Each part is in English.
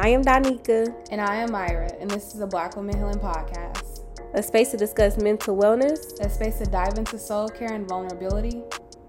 I am Donika. And I am Myra, and this is the Black Women Healing Podcast. A space to discuss mental wellness, a space to dive into soul care and vulnerability.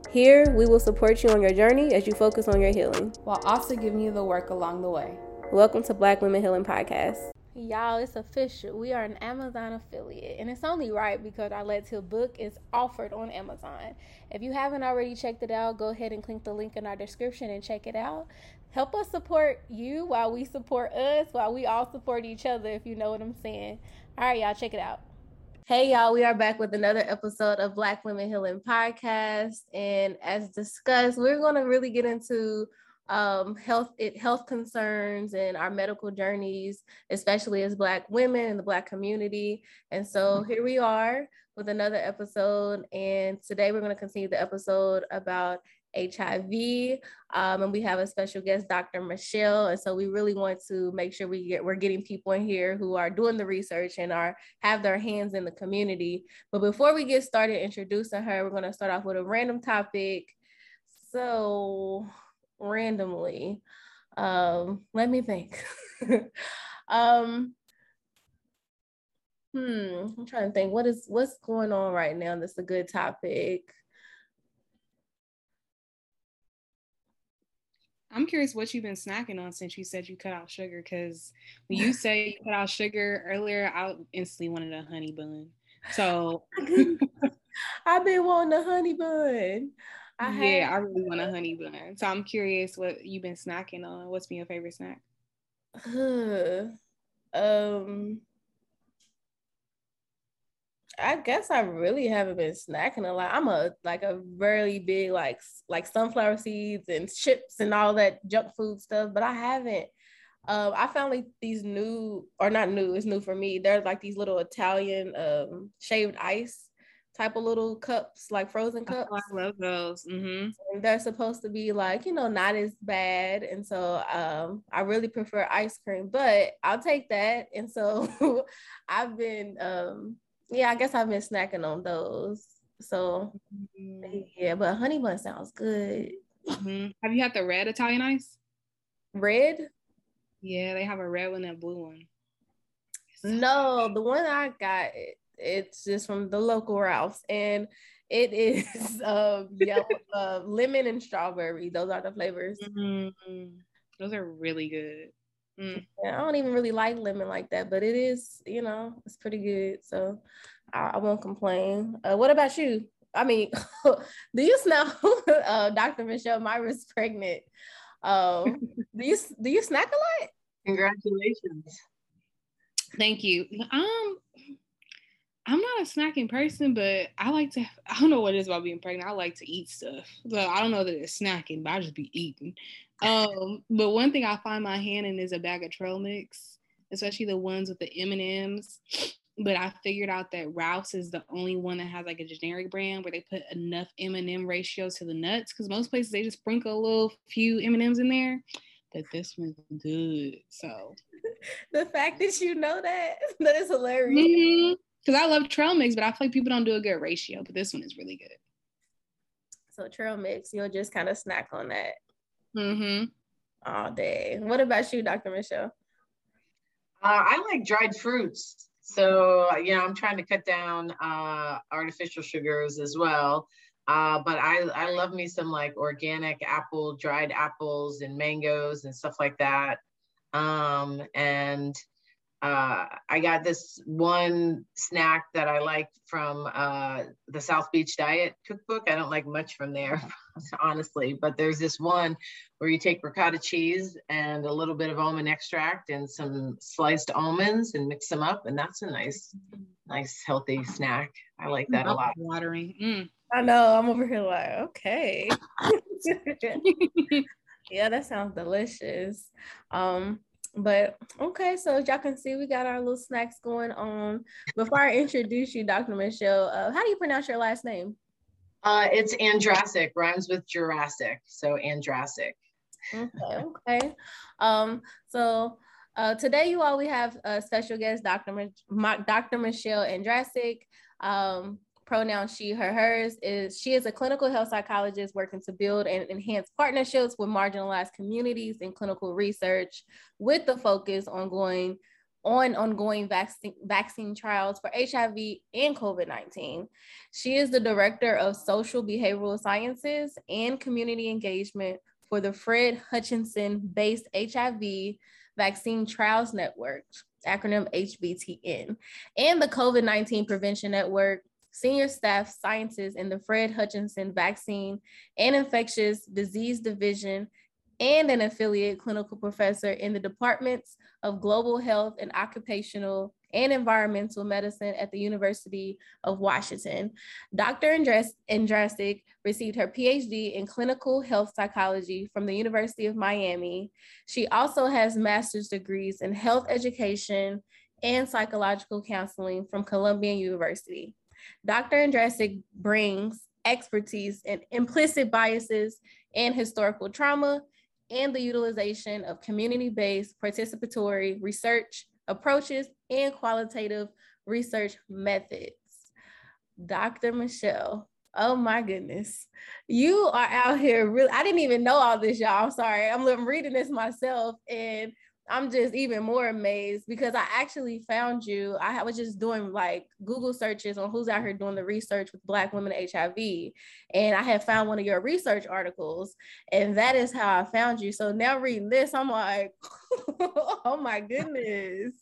Here, we will support you on your journey as you focus on your healing, while also giving you the work along the way. Welcome to Black Women Healing Podcast. Y'all, it's official. We are an Amazon affiliate, and it's only right because our Let's Heal book is offered on Amazon. If you haven't already checked it out, go ahead and click the link in our description and check it out. Help us support you while we support us, while we all support each other, if you know what I'm saying. All right, y'all, check it out. Hey, y'all, we are back with another episode of Black Women Healing Podcast. And as discussed, we're going to really get into um, health it, health concerns and our medical journeys, especially as Black women in the Black community. And so here we are with another episode. And today we're going to continue the episode about HIV, um, and we have a special guest, Dr. Michele. And so we really want to make sure we get we're getting people in here who are doing the research and are have their hands in the community. But before we get started introducing her, we're going to start off with a random topic. So randomly. Um, let me think. um, hmm, I'm trying to think what is what's going on right now that's a good topic. I'm curious what you've been snacking on since you said you cut out sugar. Because when you say you cut out sugar earlier, I instantly wanted a honey bun. So I've been wanting a honey bun. I yeah, have, I really want a honey bun. So I'm curious what you've been snacking on. What's been your favorite snack? um, I guess I really haven't been snacking a lot. I'm a like a really big like like sunflower seeds and chips and all that junk food stuff, but I haven't. Um, I found like these new or not new, it's new for me. There's like these little Italian um shaved ice type of little cups, like frozen oh, cups. I love those. Mm-hmm. And they're supposed to be like, you know, not as bad. And so um, I really prefer ice cream, but I'll take that. And so I've been, um, yeah, I guess I've been snacking on those. So mm-hmm. yeah, but honey bun sounds good. Mm-hmm. Have you had the red Italian ice? Red? Yeah, they have a red one and a blue one. No, the one I got, it's just from the local Ralph's, and it is uh, yellow, uh, lemon and strawberry. Those are the flavors. Mm-hmm. Those are really good. Mm. I don't even really like lemon like that, but it is, you know, it's pretty good. So I, I won't complain. Uh, what about you? I mean, do you smell uh, Dr. Michele Myra's pregnant? Um, do you do you snack a lot? Congratulations. Thank you. Um, I'm not a snacking person, but I like to. I don't know what it is about being pregnant. I like to eat stuff. So I don't know that it's snacking, but I just be eating. Um, but one thing I find my hand in is a bag of trail mix, especially the ones with the M and M's. But I figured out that Rouse is the only one that has like a generic brand where they put enough M and M ratio to the nuts. Because most places they just sprinkle a little few M and M's in there. But this one's good. So the fact that you know that that is hilarious. Mm-hmm because I love trail mix, but I feel like people don't do a good ratio. But this one is really good. So trail mix, you'll just kind of snack on that. Mm-hmm. All day. What about you, Dr. Michele? Uh, I like dried fruits. So, you know, I'm trying to cut down uh, artificial sugars as well. Uh, but I, I love me some like organic apple, dried apples and mangoes and stuff like that. Um, and uh, I got this one snack that I liked from uh, the South Beach Diet cookbook. I don't like much from there, honestly, but there's this one where you take ricotta cheese and a little bit of almond extract and some sliced almonds and mix them up, and that's a nice, nice healthy snack. I like that a lot. Watering. Mm. I know. I'm over here like, okay. yeah, that sounds delicious. Um, but okay, so as y'all can see, we got our little snacks going on. Before I introduce you, Dr. Michele, uh, how do you pronounce your last name? Uh, it's Andrasik, rhymes with Jurassic, so Andrasik. Okay, okay. Um, so uh, today, you all, we have a special guest, Dr. Dr. Michele Andrasik. Um, pronouns she, her, hers, is she is a clinical health psychologist working to build and enhance partnerships with marginalized communities in clinical research with the focus on going on ongoing vaccine, vaccine trials for HIV and COVID 19. She is the director of social behavioral sciences and community engagement for the Fred Hutchinson based HIV Vaccine Trials Network, acronym HVTN, and the COVID 19 Prevention Network. Senior staff scientists in the Fred Hutchinson Vaccine and Infectious Disease Division and an affiliate clinical professor in the departments of global health and occupational and environmental medicine at the University of Washington. Dr. Andrasik received her PhD in clinical health psychology from the University of Miami. She also has master's degrees in health education and psychological counseling from Columbia University. Dr. Andrasik brings expertise in implicit biases and historical trauma and the utilization of community-based participatory research approaches and qualitative research methods. Dr. Michele, oh my goodness, you are out here really, I didn't even know all this, y'all. I'm sorry. I'm reading this myself and I'm just even more amazed because I actually found you. I was just doing like Google searches on who's out here doing the research with Black women HIV. And I had found one of your research articles, and that is how I found you. So now reading this, I'm like, oh my goodness.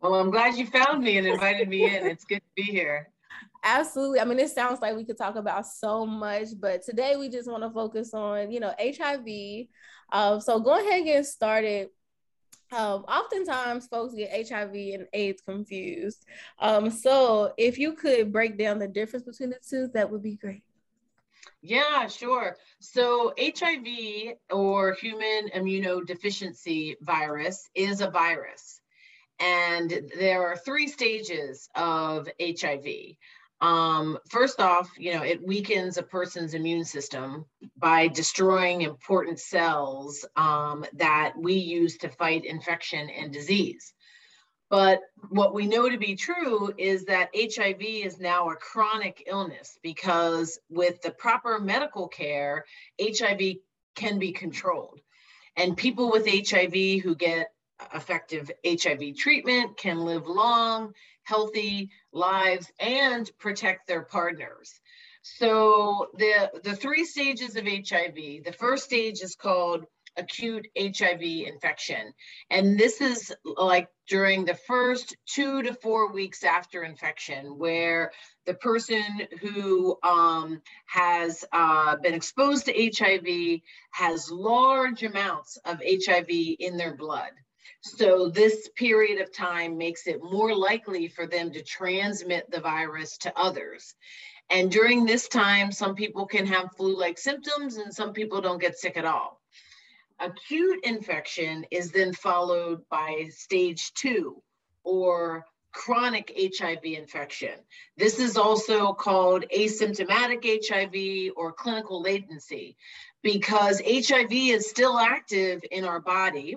Well, I'm glad you found me and invited me in. It's good to be here. Absolutely. I mean, it sounds like we could talk about so much, but today we just want to focus on, you know, HIV. Um, so go ahead and get started. Um, oftentimes folks get HIV and AIDS confused. Um, so if you could break down the difference between the two, that would be great. Yeah, sure. So HIV or human immunodeficiency virus is a virus. And there are three stages of HIV. Um, first off, you know, it weakens a person's immune system by destroying important cells um, that we use to fight infection and disease. But what we know to be true is that HIV is now a chronic illness because with the proper medical care, HIV can be controlled. And people with HIV who get effective HIV treatment can live long, healthy lives and protect their partners. So the, the three stages of HIV, the first stage is called acute HIV infection. And this is like during the first two to four weeks after infection, where the person who um, has uh, been exposed to HIV has large amounts of HIV in their blood. So this period of time makes it more likely for them to transmit the virus to others. And during this time, some people can have flu-like symptoms and some people don't get sick at all. Acute infection is then followed by stage two or chronic HIV infection. This is also called asymptomatic HIV or clinical latency because HIV is still active in our body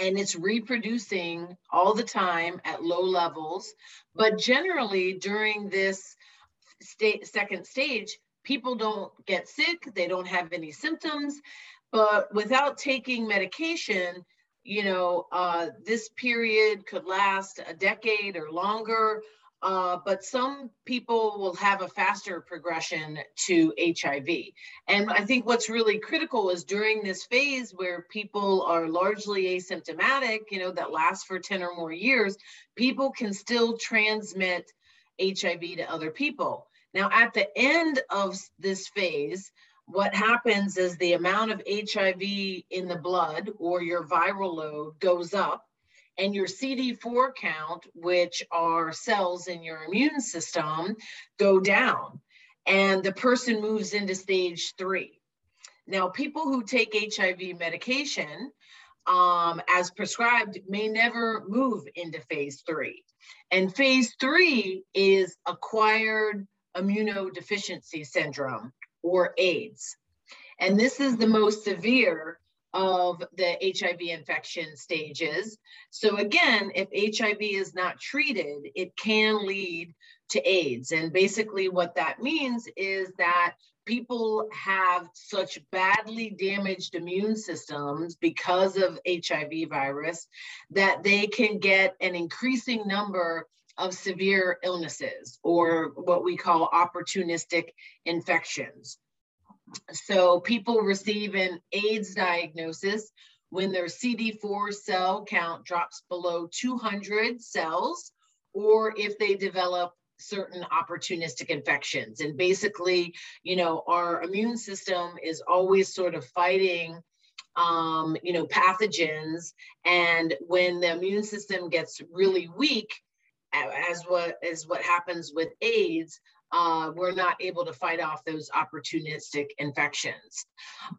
and it's reproducing all the time at low levels. But generally, during this state, second stage, people don't get sick, they don't have any symptoms. But without taking medication, you know, uh, this period could last a decade or longer. Uh, but some people will have a faster progression to HIV. And I think what's really critical is during this phase where people are largely asymptomatic, you know, that lasts for 10 or more years, people can still transmit HIV to other people. Now, at the end of this phase, what happens is the amount of HIV in the blood or your viral load goes up and your CD4 count, which are cells in your immune system, go down. And the person moves into stage three. Now, people who take HIV medication um, as prescribed may never move into phase three. And phase three is acquired immunodeficiency syndrome or AIDS. And this is the most severe of the HIV infection stages. So again, if HIV is not treated, it can lead to AIDS. And basically what that means is that people have such badly damaged immune systems because of HIV virus that they can get an increasing number of severe illnesses or what we call opportunistic infections. So people receive an AIDS diagnosis when their CD4 cell count drops below 200 cells, or if they develop certain opportunistic infections. And basically, you know, our immune system is always sort of fighting um, you know, pathogens. And when the immune system gets really weak, as what is what happens with AIDS, uh, we're not able to fight off those opportunistic infections.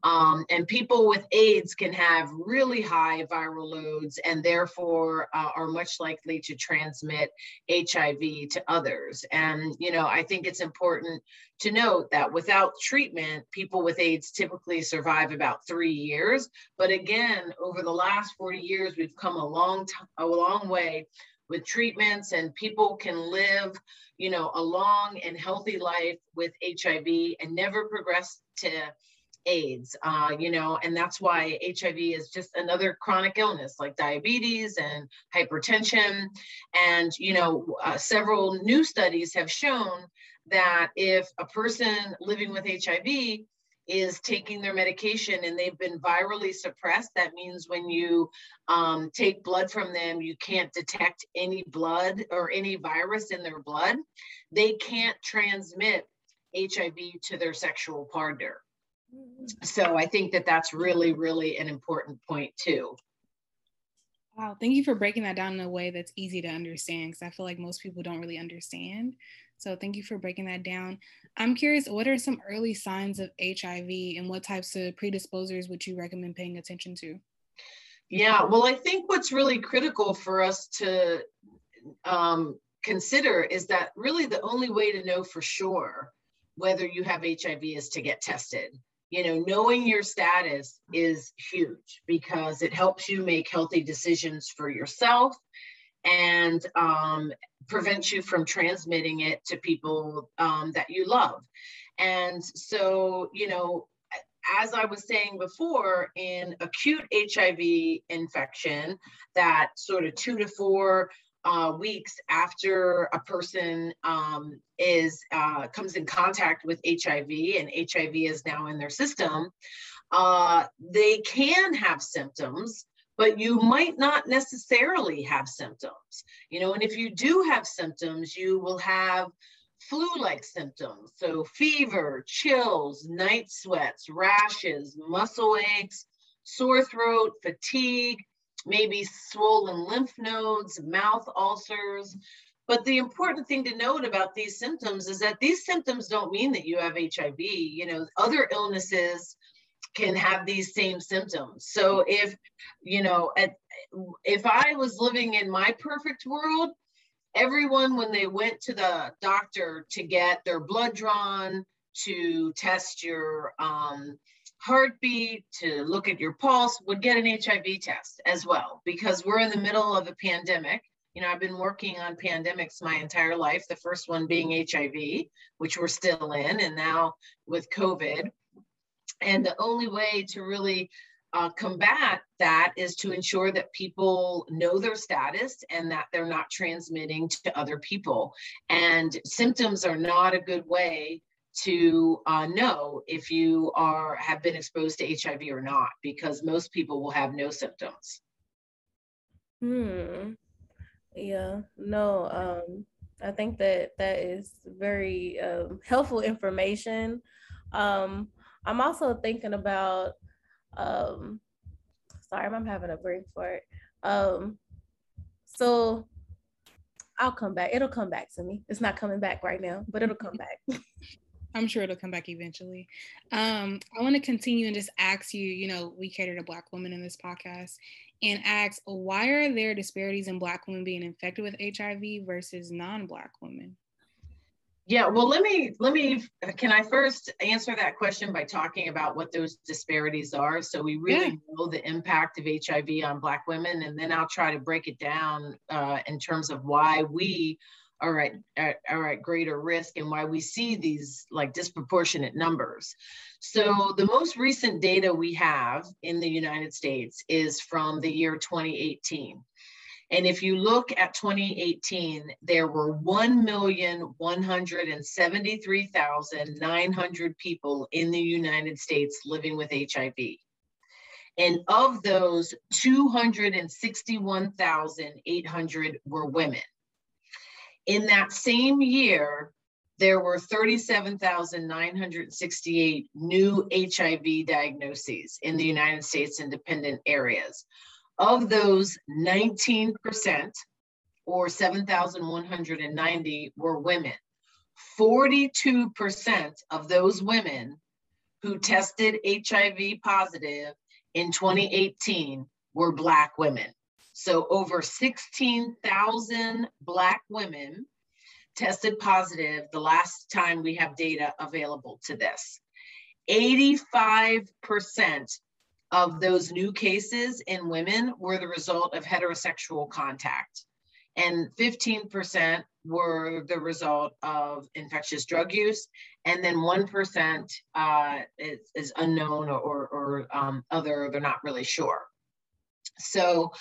Um, and people with AIDS can have really high viral loads and therefore uh, are much likely to transmit HIV to others. And, you know, I think it's important to note that without treatment, people with AIDS typically survive about three years. But again, over the last 40 years, we've come a long, t- a long way with treatments and people can live you know a long and healthy life with hiv and never progress to aids uh, you know and that's why hiv is just another chronic illness like diabetes and hypertension. And you know uh, several new studies have shown that if a person living with hiv is taking their medication and they've been virally suppressed. That means when you um, take blood from them, you can't detect any blood or any virus in their blood. They can't transmit HIV to their sexual partner. So I think that that's really, really an important point too. Wow, thank you for breaking that down in a way that's easy to understand because I feel like most people don't really understand. So thank you for breaking that down. I'm curious, what are some early signs of HIV and what types of predisposers would you recommend paying attention to? Yeah, well, I think what's really critical for us to um, consider is that really the only way to know for sure whether you have HIV is to get tested. You know, knowing your status is huge because it helps you make healthy decisions for yourself and um, prevents you from transmitting it to people um, that you love. And so, you know, as I was saying before, in acute HIV infection, that sort of two to four uh, weeks after a person um, is uh, comes in contact with HIV and HIV is now in their system, uh, they can have symptoms but you might not necessarily have symptoms. You know, and if you do have symptoms, you will have flu-like symptoms. So fever, chills, night sweats, rashes, muscle aches, sore throat, fatigue, maybe swollen lymph nodes, mouth ulcers. But the important thing to note about these symptoms is that these symptoms don't mean that you have HIV. You know, other illnesses can have these same symptoms. So if, you know, at, if I was living in my perfect world, everyone, when they went to the doctor to get their blood drawn, to test your um, heartbeat, to look at your pulse, would get an HIV test as well, because we're in the middle of a pandemic. You know, I've been working on pandemics my entire life, the first one being HIV, which we're still in, and now with COVID. And the only way to really uh, combat that is to ensure that people know their status and that they're not transmitting to other people. And symptoms are not a good way to uh, know if you are have been exposed to HIV or not, because most people will have no symptoms. Hmm. Yeah. No. Um. I think that that is very um, helpful information. Um, I'm also thinking about um sorry, I'm having a brain fart. Um so I'll come back. It'll come back to me. It's not coming back right now, but it'll come back. I'm sure it'll come back eventually. Um, I want to continue and just ask you, you know, we cater to Black women in this podcast and ask why are there disparities in Black women being infected with HIV versus non Black women? Yeah, well, let me let me can I first answer that question by talking about what those disparities are so we really yeah. know the impact of HIV on Black women, and then I'll try to break it down uh, in terms of why we are at, at, are at greater risk and why we see these like disproportionate numbers. So the most recent data we have in the United States is from the year 2018. And if you look at 2018, there were 1,173,900 people in the United States living with HIV. And of those, 261,800 were women. In that same year, there were 37,968 new HIV diagnoses in the United States independent areas, of those, 19% or 7,190 were women. 42% of those women who tested HIV positive in 2018 were Black women. So over 16,000 Black women tested positive the last time we have data available to this. 85% of those new cases in women were the result of heterosexual contact. And 15% were the result of infectious drug use. And then 1% uh, is, is, unknown or, or, or um, other, they're not really sure. So,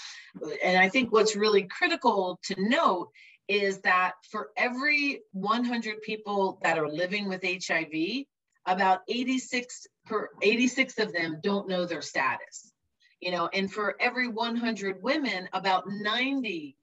and I think what's really critical to note is that for every 100 people that are living with HIV, about 86 per 86 of them don't know their status you know and for every 100 women about 90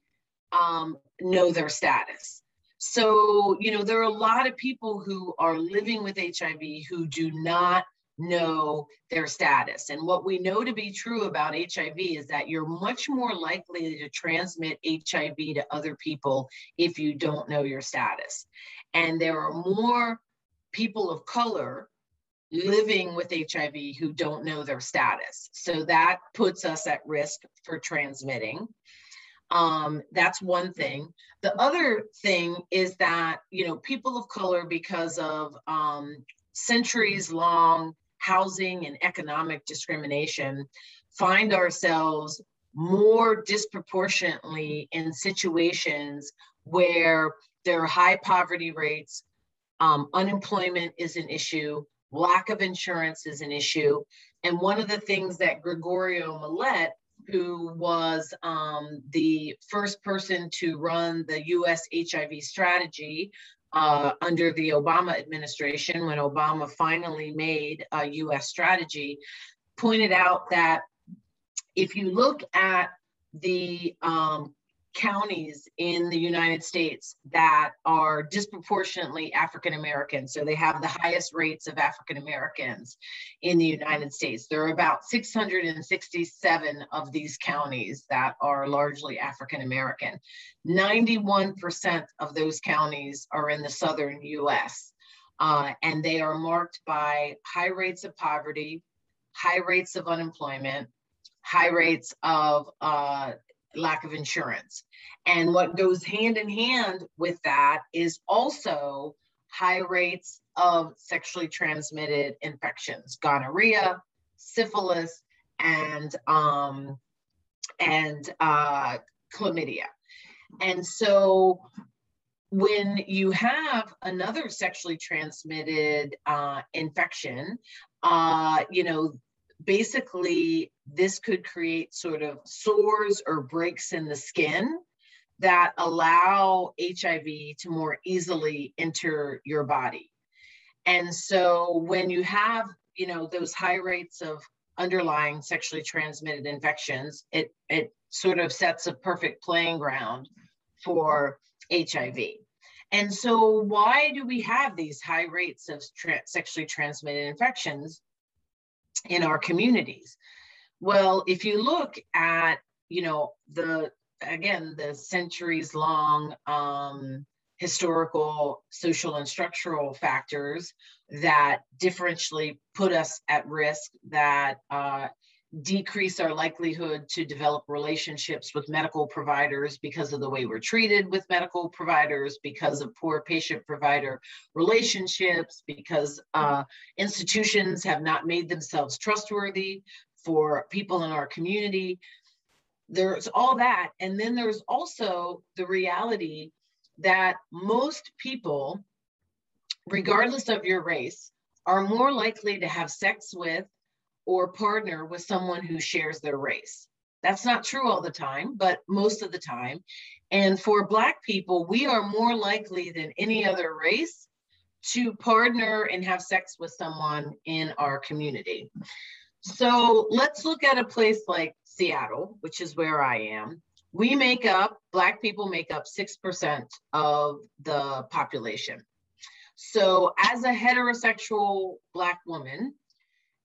um, know their status. So you know there are a lot of people who are living with hiv who do not know their status. And what we know to be true about hiv is that you're much more likely to transmit hiv to other people if you don't know your status. And there are more people of color living with HIV who don't know their status. So that puts us at risk for transmitting. Um, that's one thing. The other thing is that, you know, people of color, because of um, centuries long housing and economic discrimination, find ourselves more disproportionately in situations where there are high poverty rates, um, unemployment is an issue, lack of insurance is an issue. And one of the things that Gregorio Millett, who was um, the first person to run the US HIV strategy uh, under the Obama administration, when Obama finally made a US strategy, pointed out that if you look at the um, counties in the United States that are disproportionately African American. So they have the highest rates of African Americans in the United States. There are about 667 of these counties that are largely African American. 91% of those counties are in the southern US. Uh, and they are marked by high rates of poverty, high rates of unemployment, high rates of uh, lack of insurance. And what goes hand in hand with that is also high rates of sexually transmitted infections, gonorrhea, syphilis, and um, and uh, chlamydia. And so when you have another sexually transmitted uh, infection, uh, you know, basically this could create sort of sores or breaks in the skin that allow HIV to more easily enter your body. And so when you have, you know, those high rates of underlying sexually transmitted infections, it it sort of sets a perfect playing ground for HIV. And so why do we have these high rates of tra- sexually transmitted infections? In our communities. Well, if you look at, you know, the, again, the centuries long um, historical, social, and structural factors that differentially put us at risk, that uh, decrease our likelihood to develop relationships with medical providers because of the way we're treated with medical providers, because of poor patient provider relationships, because uh, institutions have not made themselves trustworthy for people in our community. There's all that. And then there's also the reality that most people, regardless of your race, are more likely to have sex with or partner with someone who shares their race. That's not true all the time, but most of the time. And for Black people, we are more likely than any other race to partner and have sex with someone in our community. So let's look at a place like Seattle, which is where I am. We make up, Black people make up 6% of the population. So as a heterosexual Black woman,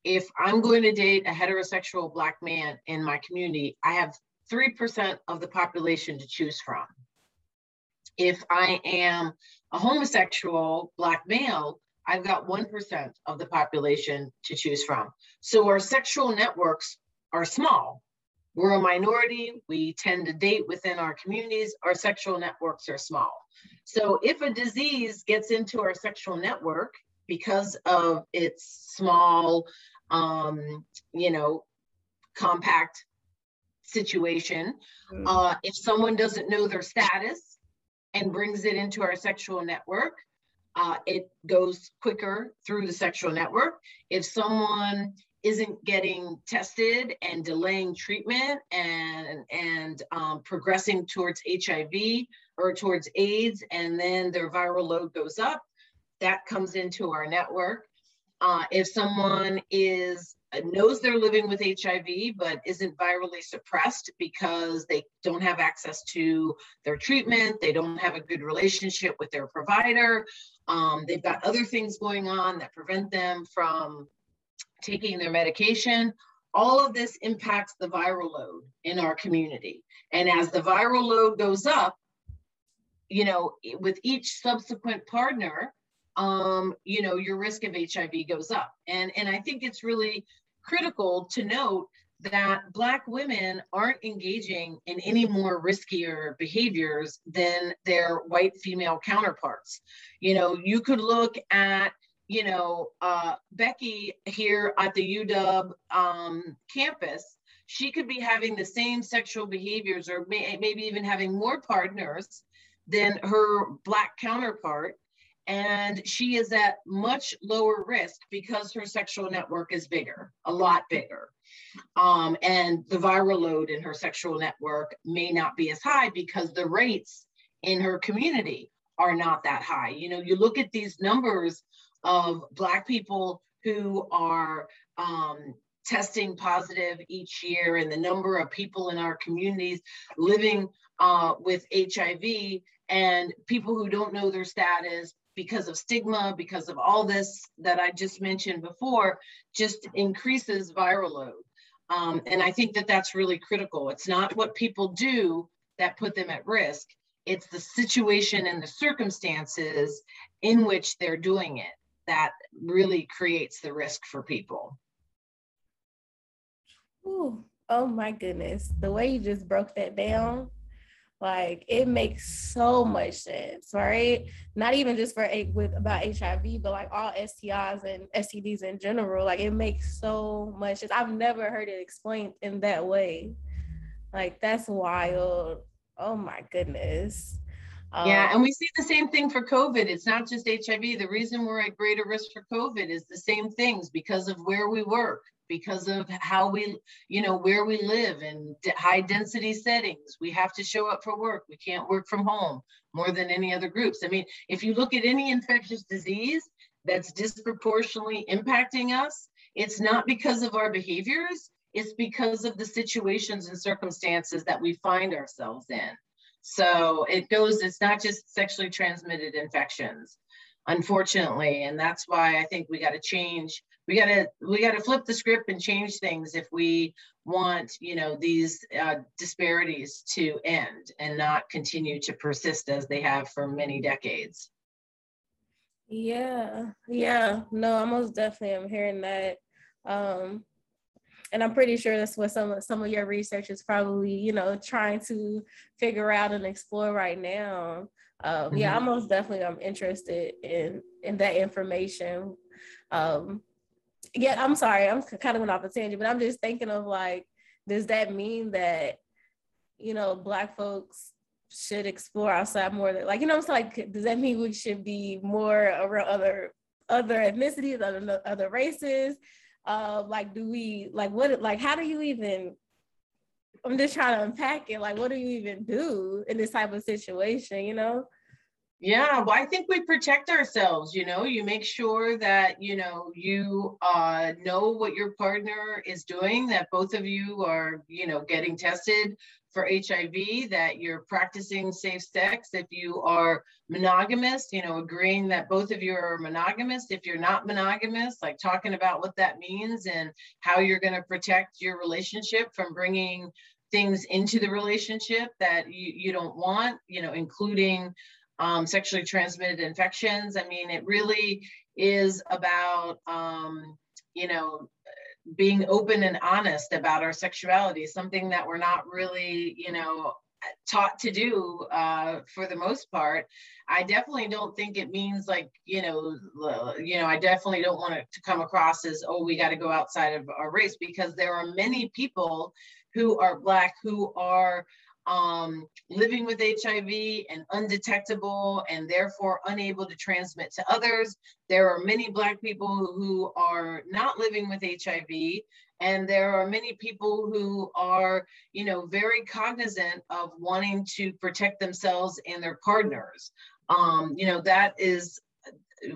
if I'm going to date a heterosexual Black man in my community, I have 3% of the population to choose from. If I am a homosexual Black male, I've got 1% of the population to choose from. So our sexual networks are small. We're a minority. We tend to date within our communities. Our sexual networks are small. So if a disease gets into our sexual network because of its small, um, you know, compact situation, mm. uh, if someone doesn't know their status and brings it into our sexual network, uh, it goes quicker through the sexual network. If someone isn't getting tested and delaying treatment and and um, progressing towards HIV or towards AIDS, and then their viral load goes up, that comes into our network. Uh, if someone is knows they're living with HIV but isn't virally suppressed because they don't have access to their treatment, they don't have a good relationship with their provider, um, they've got other things going on that prevent them from taking their medication. All of this impacts the viral load in our community. And as the viral load goes up, you know, with each subsequent partner, um, you know, your risk of HIV goes up. And, and I think it's really critical to note that Black women aren't engaging in any more riskier behaviors than their white female counterparts. You know, you could look at, you know, uh, Becky here at the UW um, campus. She could be having the same sexual behaviors or may, maybe even having more partners than her Black counterpart and she is at much lower risk because her sexual network is bigger, a lot bigger. Um, and the viral load in her sexual network may not be as high because the rates in her community are not that high. You know, you look at these numbers of Black people who are um, testing positive each year and the number of people in our communities living uh, with HIV and people who don't know their status, because of stigma, because of all this that I just mentioned before, just increases viral load. Um, and I think that that's really critical. It's not what people do that put them at risk, it's the situation and the circumstances in which they're doing it that really creates the risk for people. Ooh, oh my goodness. The way you just broke that down like it makes so much sense, right? Not even just for a with about HIV, but like all STIs and STDs in general. Like it makes so much sense. I've never heard it explained in that way. Like that's wild. Oh my goodness. Um, yeah, and we see the same thing for COVID. It's not just HIV. The reason we're at greater risk for COVID is the same things because of where we work, because of how we, you know, where we live in high density settings. We have to show up for work. We can't work from home more than any other groups. I mean, if you look at any infectious disease that's disproportionately impacting us, it's not because of our behaviors, it's because of the situations and circumstances that we find ourselves in. So it goes, it's not just sexually transmitted infections, unfortunately. And that's why I think we got to change we got to we got to flip the script and change things if we want you know these uh, disparities to end and not continue to persist as they have for many decades yeah yeah no i most definitely am hearing that um and I'm pretty sure that's what some of some of your research is probably, you know, trying to figure out and explore right now. Um, mm-hmm. Yeah, I'm most definitely I'm interested in in that information. Um, yeah, I'm sorry, I'm kind of went off a tangent, but I'm just thinking of like, does that mean that you know Black folks should explore outside more? Like, you know, I'm like, does that mean we should be more around other other ethnicities, other other races? Uh, like, do we like what? Like, how do you even? I'm just trying to unpack it. Like, what do you even do in this type of situation? You know? Yeah, well, I think we protect ourselves. You know, you make sure that you know you uh, know what your partner is doing. That both of you are, you know, getting tested for HIV, that you're practicing safe sex. If you are monogamous, you know, agreeing that both of you are monogamous. If you're not monogamous, like talking about what that means and how you're going to protect your relationship from bringing things into the relationship that you, you don't want, you know, including um, sexually transmitted infections. I mean, it really is about, um, you know, being open and honest about our sexuality, something that we're not really, you know, taught to do uh, for the most part. I definitely don't think it means like, you know, you know, I definitely don't want it to come across as, oh, we got to go outside of our race because there are many people who are Black who are um, living with HIV and undetectable and therefore unable to transmit to others. There are many Black people who are not living with HIV. And there are many people who are, you know, very cognizant of wanting to protect themselves and their partners. Um, you know, that is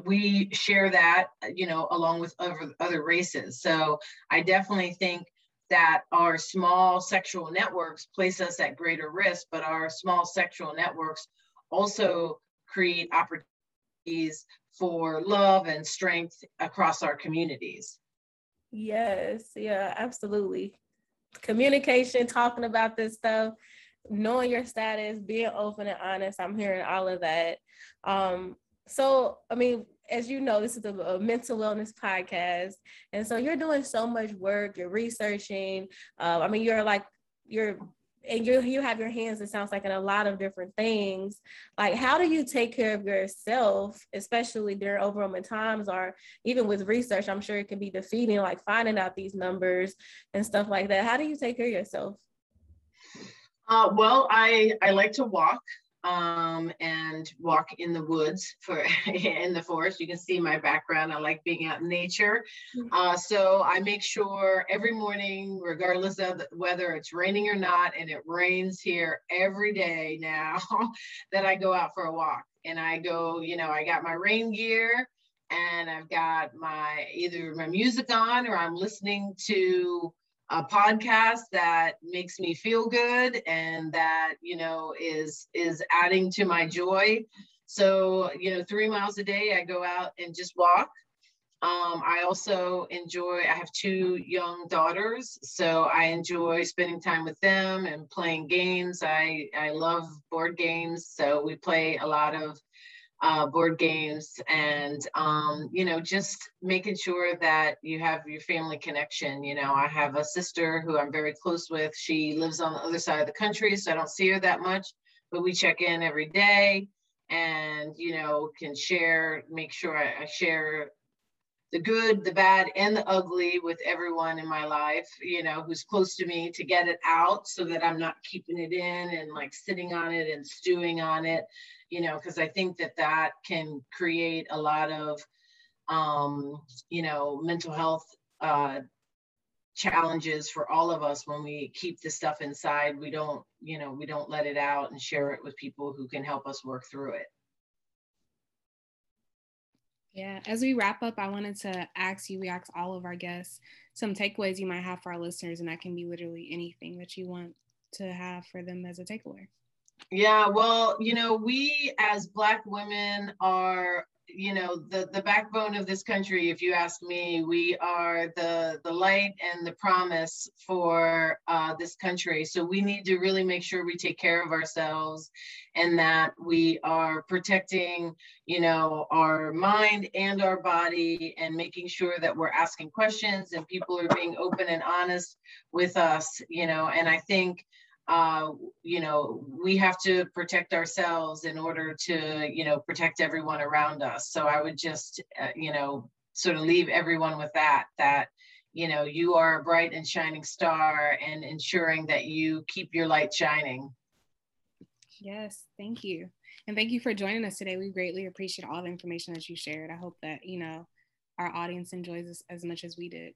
we share that you know along with other other races so i definitely think that our small sexual networks place us at greater risk, but our small sexual networks also create opportunities for love and strength across our communities. Yes, yeah, absolutely. Communication, talking about this stuff, knowing your status, being open and honest. I'm hearing all of that. Um, so, I mean, as you know, this is a, a, mental wellness podcast. And so you're doing so much work, you're researching. Uh, I mean, you're like, you're, and you you have your hands, it sounds like, in a lot of different things. Like, how do you take care of yourself, especially during overwhelming times, or even with research? I'm sure it can be defeating, like finding out these numbers and stuff like that. How do you take care of yourself? Uh, well, I I like to walk um, and walk in the woods for in the forest. You can see my background. I like being out in nature. Mm-hmm. Uh, so I make sure every morning, regardless of whether it's raining or not, and it rains here every day now, that I go out for a walk. And I go, you know, I got my rain gear and I've got my either my music on or I'm listening to a podcast that makes me feel good and that you know is is adding to my joy. So you know three miles a day i go out and just walk. Um, i also enjoy i have two young daughters so i enjoy spending time with them and playing games. I i love board games so we play a lot of uh, board games and um, you know just making sure that you have your family connection you know. I have a sister who i'm very close with. She lives on the other side of the country so i don't see her that much but we check in every day and you know can share make sure I, I share the good the bad and the ugly with everyone in my life you know who's close to me to get it out so that i'm not keeping it in and like sitting on it and stewing on it you know, because I think that that can create a lot of, um, you know, mental health uh, challenges for all of us when we keep the stuff inside. We don't, you know, we don't let it out and share it with people who can help us work through it. Yeah, as we wrap up, I wanted to ask you, we ask all of our guests some takeaways you might have for our listeners, and that can be literally anything that you want to have for them as a takeaway. Yeah, well, you know, we as Black women are, you know the the backbone of this country if you ask me we are the the light and the promise for uh, this country. So we need to really make sure we take care of ourselves and that we are protecting you know our mind and our body and making sure that we're asking questions and people are being open and honest with us you know and i think uh, you know, we have to protect ourselves in order to, you know, protect everyone around us. So I would just, uh, you know, sort of leave everyone with that, that, you know, you are a bright and shining star and ensuring that you keep your light shining. Yes, thank you. And thank you for joining us today. We greatly appreciate all the information that you shared. I hope that, you know, our audience enjoys this as much as we did.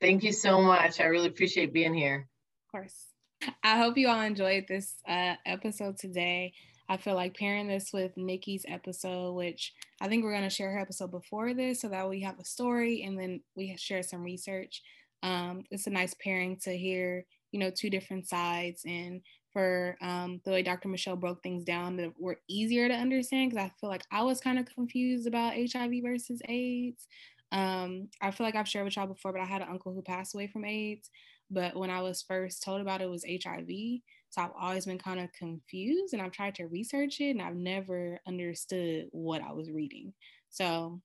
Thank you so much. I really appreciate being here. Of course. I hope you all enjoyed this uh, episode today. I feel like pairing this with Nikki's episode, which I think we're going to share her episode before this so that we have a story and then we share some research. Um, it's a nice pairing to hear, you know, two different sides and for um, the way Dr. Michele broke things down that were easier to understand because I feel like I was kind of confused about HIV versus AIDS. Um, I feel like I've shared with y'all before, but I had an uncle who passed away from AIDS. But when I was first told about it, it was HIV. So I've always been kind of confused and I've tried to research it and I've never understood what I was reading. So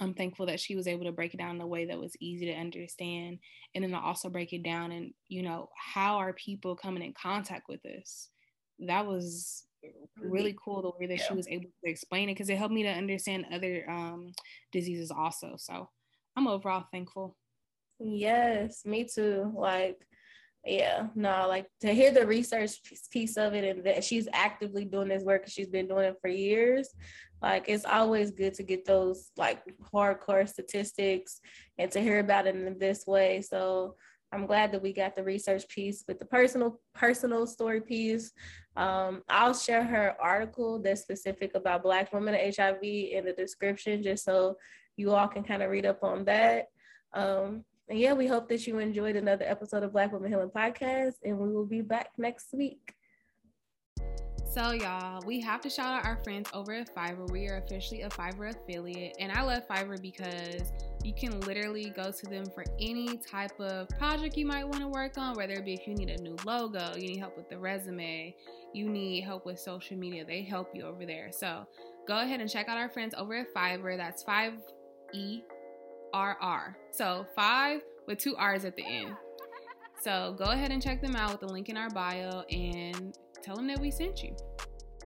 I'm thankful that she was able to break it down in a way that was easy to understand. And then to also break it down and, you know, how are people coming in contact with this? That was really cool the way that yeah. she was able to explain it because it helped me to understand other um, diseases also. So I'm overall thankful. Yes, me too. Like, yeah, no, like to hear the research piece of it and that she's actively doing this work she's been doing it for years. Like, it's always good to get those like hardcore statistics and to hear about it in this way. So, I'm glad that we got the research piece with the personal personal story piece. Um, I'll share her article that's specific about Black women and HIV in the description, just so you all can kind of read up on that. Um, and yeah, we hope that you enjoyed another episode of Black Women Healing Podcast, and we will be back next week. So, y'all, we have to shout out our friends over at Fiverr. We are officially a Fiverr affiliate, and I love Fiverr because you can literally go to them for any type of project you might want to work on, whether it be if you need a new logo, you need help with the resume, you need help with social media, they help you over there. So, go ahead and check out our friends over at Fiverr. That's 5E RR. So five with two R's at the end. So go ahead and check them out with the link in our bio and tell them that we sent you.